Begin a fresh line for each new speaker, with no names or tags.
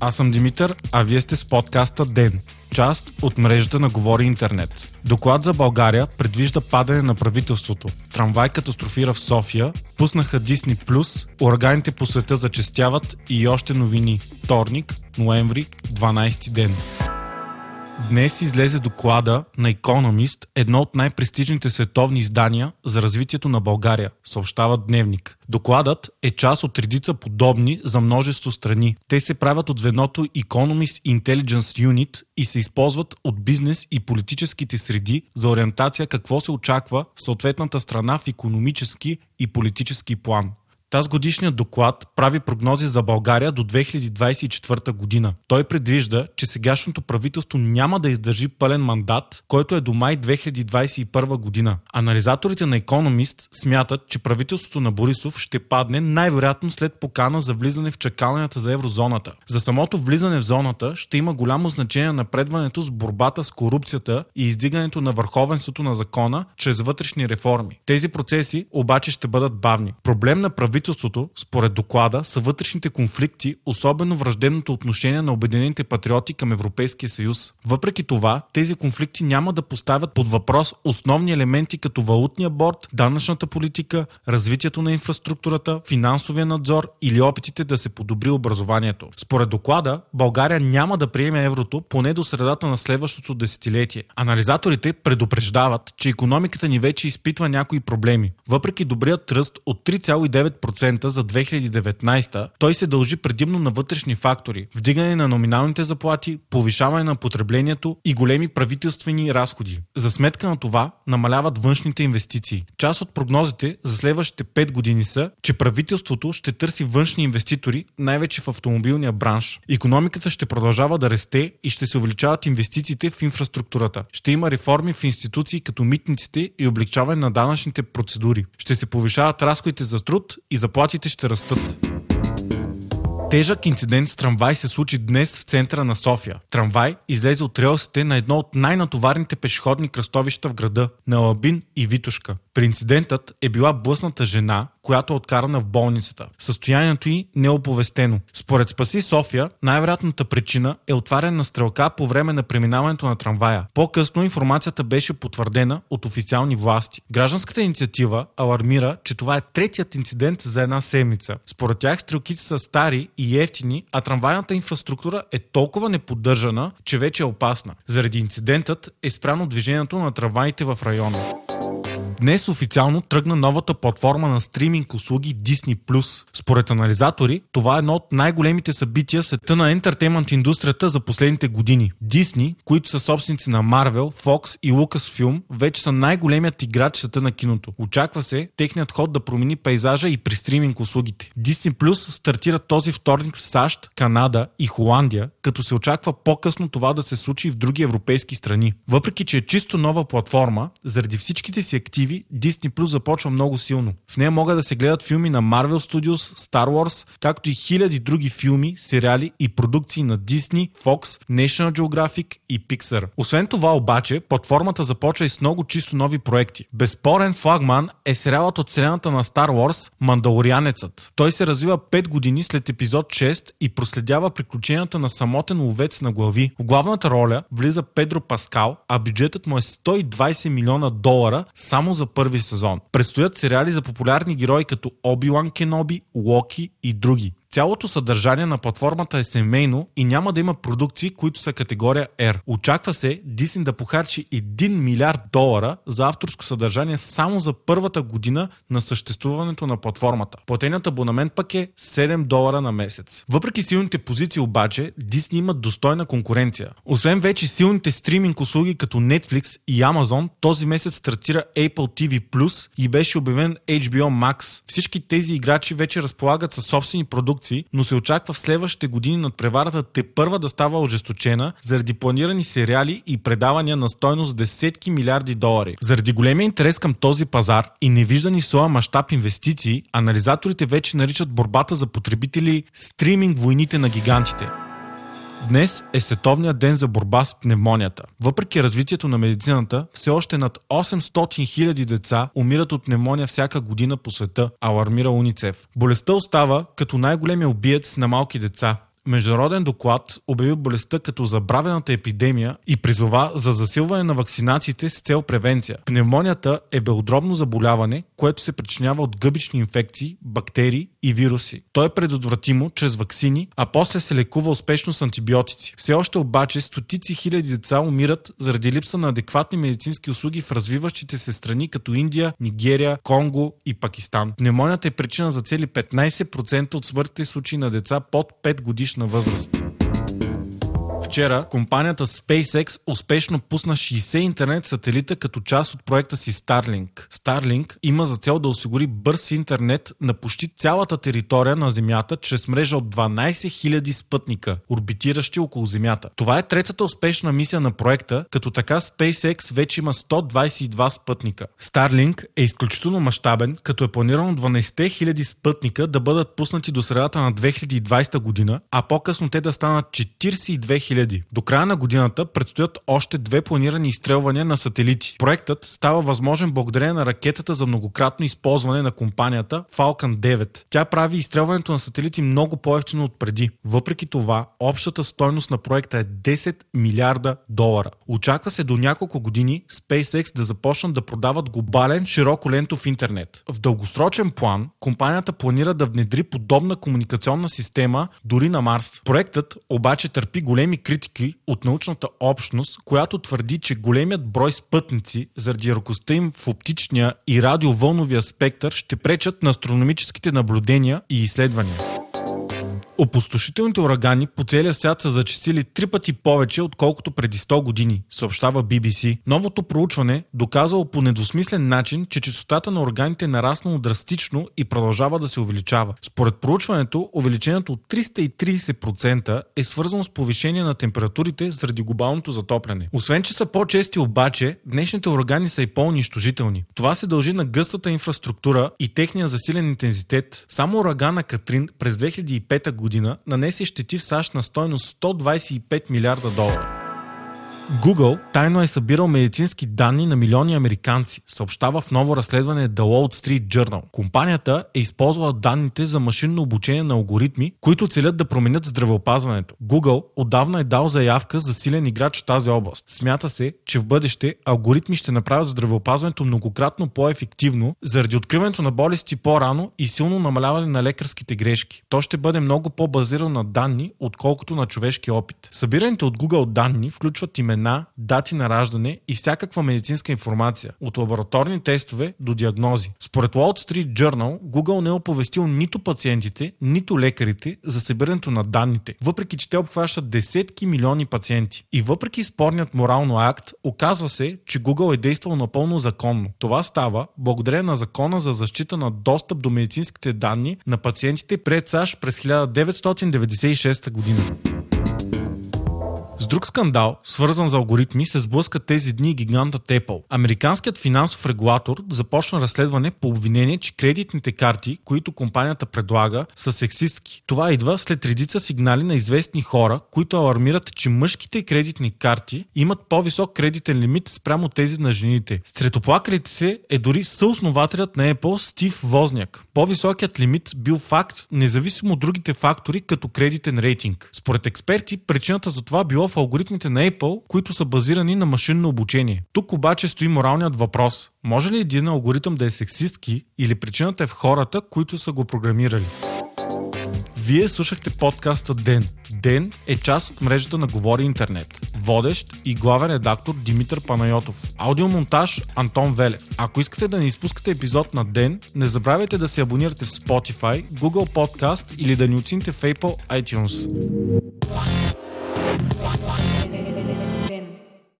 Аз съм Димитър, а вие сте с подкаста ДЕН, част от мрежата на Говори Интернет. Доклад за България предвижда падане на правителството. Трамвай катастрофира в София, пуснаха Disney+, ураганите по света зачестяват и още новини. Вторник, ноември, 12 ден. Днес излезе доклада на Economist, едно от най-престижните световни издания за развитието на България, съобщава Дневник. Докладът е част от редица подобни за множество страни. Те се правят от звеното Economist Intelligence Unit и се използват от бизнес и политическите среди за ориентация какво се очаква в съответната страна в економически и политически план. Таз годишният доклад прави прогнози за България до 2024 година. Той предвижда, че сегашното правителство няма да издържи пълен мандат, който е до май 2021 година. Анализаторите на Economist смятат, че правителството на Борисов ще падне най-вероятно след покана за влизане в чакалнята за еврозоната. За самото влизане в зоната ще има голямо значение напредването с борбата с корупцията и издигането на върховенството на закона чрез вътрешни реформи. Тези процеси обаче ще бъдат бавни. Проблем на правителството правителството, според доклада, са вътрешните конфликти, особено враждебното отношение на Обединените патриоти към Европейския съюз. Въпреки това, тези конфликти няма да поставят под въпрос основни елементи като валутния борт, данъчната политика, развитието на инфраструктурата, финансовия надзор или опитите да се подобри образованието. Според доклада, България няма да приеме еврото поне до средата на следващото десетилетие. Анализаторите предупреждават, че економиката ни вече изпитва някои проблеми. Въпреки добрият ръст от 3,9% 10% за 2019, той се дължи предимно на вътрешни фактори – вдигане на номиналните заплати, повишаване на потреблението и големи правителствени разходи. За сметка на това намаляват външните инвестиции. Част от прогнозите за следващите 5 години са, че правителството ще търси външни инвеститори, най-вече в автомобилния бранш. Економиката ще продължава да расте и ще се увеличават инвестициите в инфраструктурата. Ще има реформи в институции като митниците и облегчаване на данъчните процедури. Ще се повишават разходите за труд и заплатите ще растат. Тежък инцидент с трамвай се случи днес в центъра на София. Трамвай излезе от релсите на едно от най-натоварните пешеходни кръстовища в града – на Лабин и Витушка. При инцидентът е била блъсната жена, която е откарана в болницата. Състоянието й не е оповестено. Според Спаси София, най-вероятната причина е отваряне на стрелка по време на преминаването на трамвая. По-късно информацията беше потвърдена от официални власти. Гражданската инициатива алармира, че това е третият инцидент за една седмица. Според тях стрелките са стари и ефтини, а трамвайната инфраструктура е толкова неподдържана, че вече е опасна. Заради инцидентът е спряно движението на трамваите в района. Днес официално тръгна новата платформа на стриминг услуги Disney+. Според анализатори, това е едно от най-големите събития в света на ентертеймент индустрията за последните години. Disney, които са собственици на Marvel, Fox и Lucasfilm, вече са най-големият играч в света на киното. Очаква се техният ход да промени пейзажа и при стриминг услугите. Disney Plus стартира този вторник в САЩ, Канада и Холандия, като се очаква по-късно това да се случи в други европейски страни. Въпреки, че е чисто нова платформа, заради всичките си активи перспективи, Disney Plus започва много силно. В нея могат да се гледат филми на Marvel Studios, Star Wars, както и хиляди други филми, сериали и продукции на Disney, Fox, National Geographic и Pixar. Освен това обаче, платформата започва и с много чисто нови проекти. Безспорен флагман е сериалът от вселената на Star Wars Мандалорианецът. Той се развива 5 години след епизод 6 и проследява приключенията на самотен ловец на глави. В главната роля влиза Педро Паскал, а бюджетът му е 120 милиона долара само за за първи сезон. Предстоят сериали за популярни герои като Оби-Лан Кеноби, Локи и други. Цялото съдържание на платформата е семейно и няма да има продукции, които са категория R. Очаква се Disney да похарчи 1 милиард долара за авторско съдържание само за първата година на съществуването на платформата. Платеният абонамент пък е 7 долара на месец. Въпреки силните позиции обаче, Disney имат достойна конкуренция. Освен вече силните стриминг услуги като Netflix и Amazon, този месец стартира Apple TV Plus и беше обявен HBO Max. Всички тези играчи вече разполагат със собствени продукти продукции, но се очаква в следващите години над преварата те първа да става ожесточена заради планирани сериали и предавания на стойност десетки милиарди долари. Заради големия интерес към този пазар и невиждани своя мащаб инвестиции, анализаторите вече наричат борбата за потребители стриминг войните на гигантите. Днес е Световният ден за борба с пневмонията. Въпреки развитието на медицината, все още над 800 000 деца умират от пневмония всяка година по света, алармира Уницев. Болестта остава като най-големия убиец на малки деца. Международен доклад обяви болестта като забравената епидемия и призова за засилване на вакцинациите с цел превенция. Пневмонията е белодробно заболяване, което се причинява от гъбични инфекции, бактерии и вируси. То е предотвратимо чрез вакцини, а после се лекува успешно с антибиотици. Все още обаче стотици хиляди деца умират заради липса на адекватни медицински услуги в развиващите се страни като Индия, Нигерия, Конго и Пакистан. Пневмонията е причина за цели 15% от смъртните случаи на деца под 5 годишна възраст. Вчера компанията SpaceX успешно пусна 60 интернет сателита като част от проекта си Starlink. Starlink има за цел да осигури бърз интернет на почти цялата територия на Земята чрез мрежа от 12 000 спътника, орбитиращи около Земята. Това е третата успешна мисия на проекта, като така SpaceX вече има 122 спътника. Starlink е изключително мащабен, като е планирано 12 000 спътника да бъдат пуснати до средата на 2020 година, а по-късно те да станат 42 000 000. До края на годината предстоят още две планирани изстрелвания на сателити. Проектът става възможен благодарение на ракетата за многократно използване на компанията Falcon 9. Тя прави изстрелването на сателити много по-ефтино от преди. Въпреки това, общата стойност на проекта е 10 милиарда долара. Очаква се до няколко години SpaceX да започнат да продават глобален широко лентов интернет. В дългосрочен план, компанията планира да внедри подобна комуникационна система дори на Марс. Проектът обаче търпи големи критики от научната общност, която твърди, че големият брой спътници заради яркостта им в оптичния и радиовълновия спектър ще пречат на астрономическите наблюдения и изследвания. Опустошителните урагани по целия свят са зачистили три пъти повече, отколкото преди 100 години, съобщава BBC. Новото проучване доказало по недосмислен начин, че частотата на ураганите е нараснало драстично и продължава да се увеличава. Според проучването, увеличението от 330% е свързано с повишение на температурите заради глобалното затопляне. Освен, че са по-чести обаче, днешните урагани са и по-унищожителни. Това се дължи на гъстата инфраструктура и техния засилен интензитет. Само урагана Катрин през 2005 година година нанесе щети в САЩ на стойност 125 милиарда долара. Google тайно е събирал медицински данни на милиони американци, съобщава в ново разследване The Wall Street Journal. Компанията е използвала данните за машинно обучение на алгоритми, които целят да променят здравеопазването. Google отдавна е дал заявка за силен играч в тази област. Смята се, че в бъдеще алгоритми ще направят здравеопазването многократно по-ефективно заради откриването на болести по-рано и силно намаляване на лекарските грешки. То ще бъде много по-базирано на данни, отколкото на човешки опит. Събираните от Google данни включват имена имена, дати на раждане и всякаква медицинска информация, от лабораторни тестове до диагнози. Според Wall Street Journal, Google не е оповестил нито пациентите, нито лекарите за събирането на данните, въпреки че те обхващат десетки милиони пациенти. И въпреки спорният морално акт, оказва се, че Google е действал напълно законно. Това става благодарение на закона за защита на достъп до медицинските данни на пациентите пред САЩ през 1996 година. С друг скандал, свързан за алгоритми, се сблъскат тези дни гигантът Apple. Американският финансов регулатор започна разследване по обвинение, че кредитните карти, които компанията предлага, са сексистки. Това идва след редица сигнали на известни хора, които алармират, че мъжките кредитни карти имат по-висок кредитен лимит спрямо тези на жените. Сред оплакалите се е дори съоснователят на Apple Стив Возняк. По-високият лимит бил факт, независимо от другите фактори, като кредитен рейтинг. Според експерти, причината за това било в алгоритмите на Apple, които са базирани на машинно обучение. Тук обаче стои моралният въпрос. Може ли един алгоритъм да е сексистки или причината е в хората, които са го програмирали? Вие слушахте подкаста Ден. Ден е част от мрежата на Говори Интернет. Водещ и главен редактор Димитър Панайотов. Аудиомонтаж Антон Велев. Ако искате да не изпускате епизод на Ден, не забравяйте да се абонирате в Spotify, Google Podcast или да ни оцените в Apple iTunes. Bye.